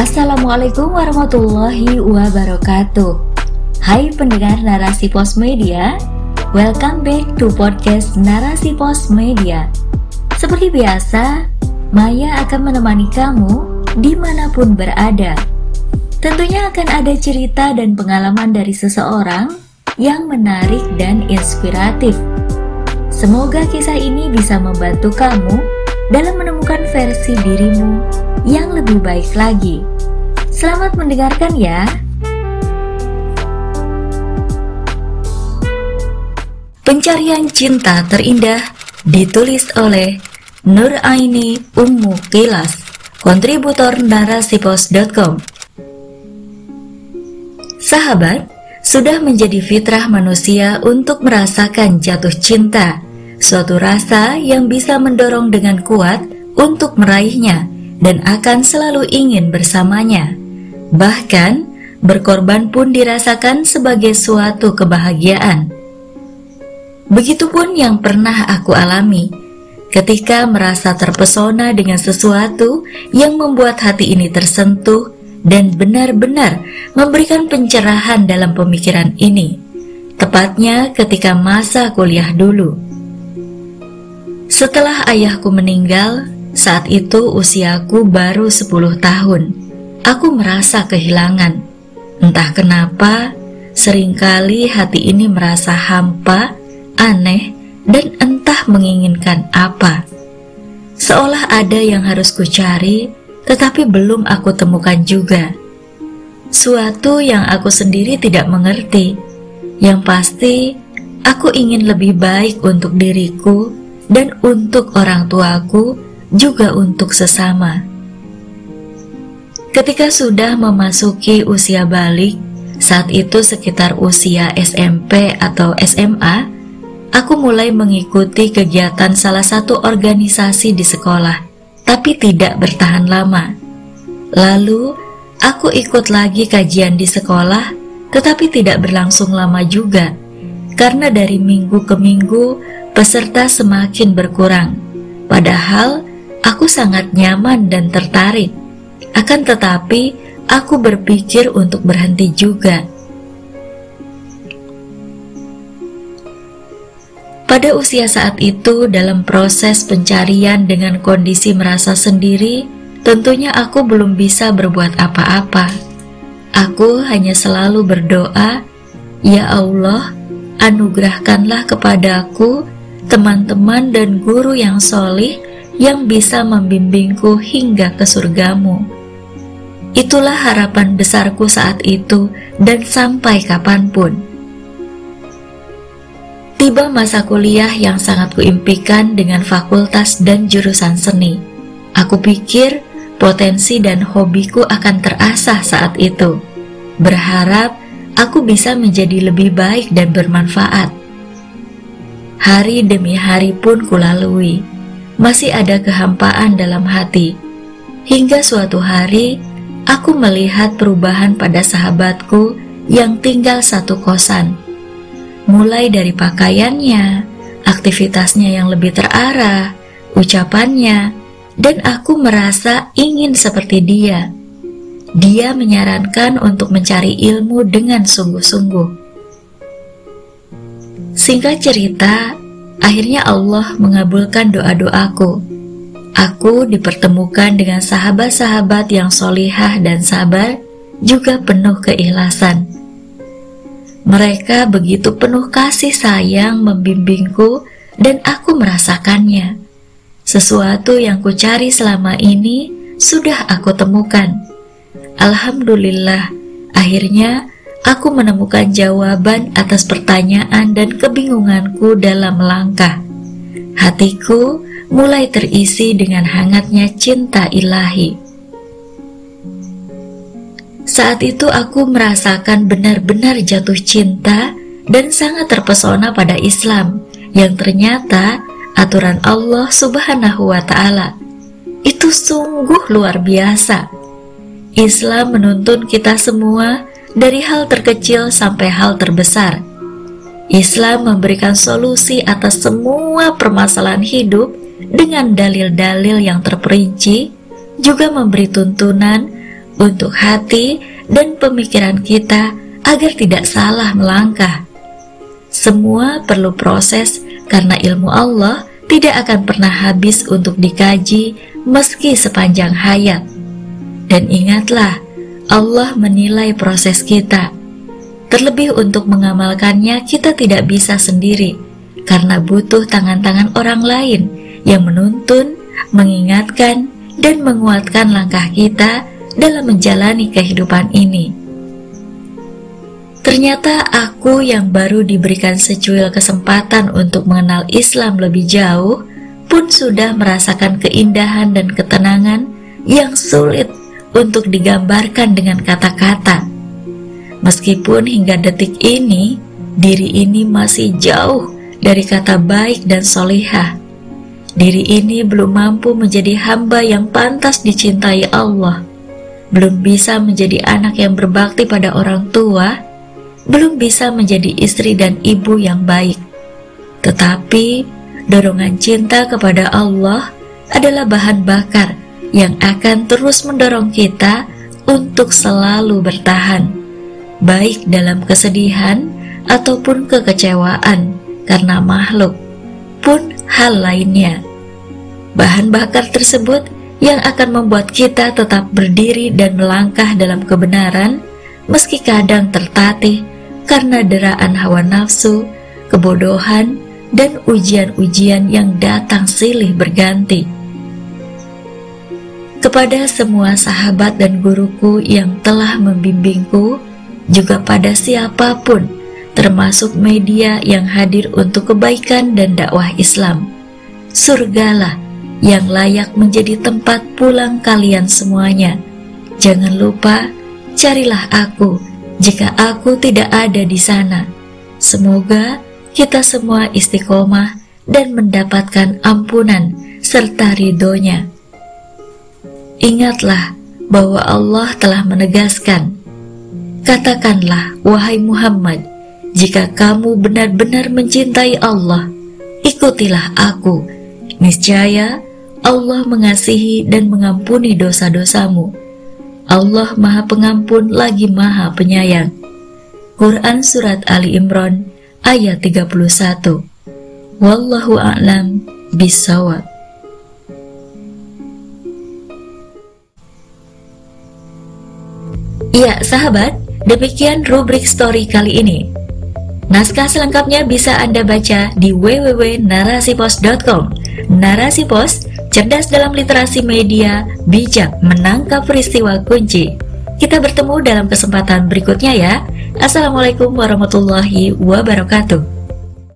Assalamualaikum warahmatullahi wabarakatuh. Hai pendengar Narasi Pos Media Welcome back to podcast Narasi Pos Media. Seperti biasa, Maya akan menemani kamu di mana pun berada. Tentunya akan ada cerita dan pengalaman dari seseorang yang menarik dan inspiratif. Semoga kisah ini bisa membantu kamu dalam menemukan versi dirimu yang lebih baik lagi. Selamat mendengarkan ya. Pencarian Cinta Terindah ditulis oleh Nur Aini Ummu Kilas, kontributor narasipos.com. Sahabat, sudah menjadi fitrah manusia untuk merasakan jatuh cinta suatu rasa yang bisa mendorong dengan kuat untuk meraihnya dan akan selalu ingin bersamanya. Bahkan, berkorban pun dirasakan sebagai suatu kebahagiaan. Begitupun yang pernah aku alami ketika merasa terpesona dengan sesuatu yang membuat hati ini tersentuh dan benar-benar memberikan pencerahan dalam pemikiran ini. Tepatnya ketika masa kuliah dulu. Setelah ayahku meninggal, saat itu usiaku baru 10 tahun. Aku merasa kehilangan. Entah kenapa, sering kali hati ini merasa hampa, aneh, dan entah menginginkan apa. Seolah ada yang harus kucari, tetapi belum aku temukan juga. Suatu yang aku sendiri tidak mengerti. Yang pasti, aku ingin lebih baik untuk diriku dan untuk orang tuaku, juga untuk sesama. Ketika sudah memasuki usia balik, saat itu sekitar usia SMP atau SMA, aku mulai mengikuti kegiatan salah satu organisasi di sekolah, tapi tidak bertahan lama. Lalu, aku ikut lagi kajian di sekolah, tetapi tidak berlangsung lama juga, karena dari minggu ke minggu peserta semakin berkurang. Padahal aku sangat nyaman dan tertarik. Akan tetapi, aku berpikir untuk berhenti juga. Pada usia saat itu, dalam proses pencarian dengan kondisi merasa sendiri, tentunya aku belum bisa berbuat apa-apa. Aku hanya selalu berdoa, "Ya Allah, anugerahkanlah kepadaku teman-teman dan guru yang solih yang bisa membimbingku hingga ke surgamu. Itulah harapan besarku saat itu dan sampai kapan pun. Tiba masa kuliah yang sangat kuimpikan dengan fakultas dan jurusan seni. Aku pikir potensi dan hobiku akan terasah saat itu. Berharap aku bisa menjadi lebih baik dan bermanfaat. Hari demi hari pun kulalui, masih ada kehampaan dalam hati. Hingga suatu hari, aku melihat perubahan pada sahabatku yang tinggal satu kosan. Mulai dari pakaiannya, aktivitasnya yang lebih terarah, ucapannya, dan aku merasa ingin seperti dia. Dia menyarankan untuk mencari ilmu dengan sungguh-sungguh. Singkat cerita, akhirnya Allah mengabulkan doa-doaku. Aku dipertemukan dengan sahabat-sahabat yang solihah dan sabar, juga penuh keikhlasan. Mereka begitu penuh kasih sayang membimbingku dan aku merasakannya. Sesuatu yang kucari selama ini sudah aku temukan. Alhamdulillah, akhirnya aku menemukan jawaban atas pertanyaan dan kebingunganku dalam melangkah. Hatiku mulai terisi dengan hangatnya cinta ilahi. Saat itu aku merasakan benar-benar jatuh cinta dan sangat terpesona pada Islam yang ternyata aturan Allah Subhanahu wa taala itu sungguh luar biasa. Islam menuntun kita semua dari hal terkecil sampai hal terbesar. Islam memberikan solusi atas semua permasalahan hidup dengan dalil-dalil yang terperinci, juga memberi tuntunan untuk hati dan pemikiran kita agar tidak salah melangkah. Semua perlu proses karena ilmu Allah tidak akan pernah habis untuk dikaji meski sepanjang hayat. Dan ingatlah, Allah menilai proses kita. Terlebih untuk mengamalkannya kita tidak bisa sendiri karena butuh tangan-tangan orang lain yang menuntun, mengingatkan, dan menguatkan langkah kita dalam menjalani kehidupan ini. Ternyata aku yang baru diberikan secuil kesempatan untuk mengenal Islam lebih jauh pun sudah merasakan keindahan dan ketenangan yang sulit untuk digambarkan dengan kata-kata. Meskipun hingga detik ini, diri ini masih jauh dari kata baik dan solihah. Diri ini belum mampu menjadi hamba yang pantas dicintai Allah, belum bisa menjadi anak yang berbakti pada orang tua, belum bisa menjadi istri dan ibu yang baik. Tetapi dorongan cinta kepada Allah adalah bahan bakar yang akan terus mendorong kita untuk selalu bertahan, baik dalam kesedihan ataupun kekecewaan karena makhluk, pun hal lainnya. Bahan bakar tersebut yang akan membuat kita tetap berdiri dan melangkah dalam kebenaran, meski kadang tertatih karena deraan hawa nafsu, kebodohan, dan ujian-ujian yang datang silih berganti. Kepada semua sahabat dan guruku yang telah membimbingku, juga pada siapa pun, termasuk media yang hadir untuk kebaikan dan dakwah Islam, surgalah yang layak menjadi tempat pulang kalian semuanya. Jangan lupa, carilah aku jika aku tidak ada di sana. Semoga kita semua istiqomah dan mendapatkan ampunan serta ridhonya. Ingatlah bahwa Allah telah menegaskan, Katakanlah, wahai Muhammad, jika kamu benar-benar mencintai Allah, ikutilah aku. Niscaya Allah mengasihi dan mengampuni dosa-dosamu Allah Maha Pengampun lagi Maha Penyayang. Quran Surat Ali Imran ayat 31 Wallahu a'lam bisawab Ya sahabat, demikian rubrik story kali ini. Naskah selengkapnya bisa Anda baca di www.narasipos.com. Narasi Pos cerdas dalam literasi media, bijak menangkap peristiwa kunci. Kita bertemu dalam kesempatan berikutnya ya. Assalamualaikum warahmatullahi wabarakatuh.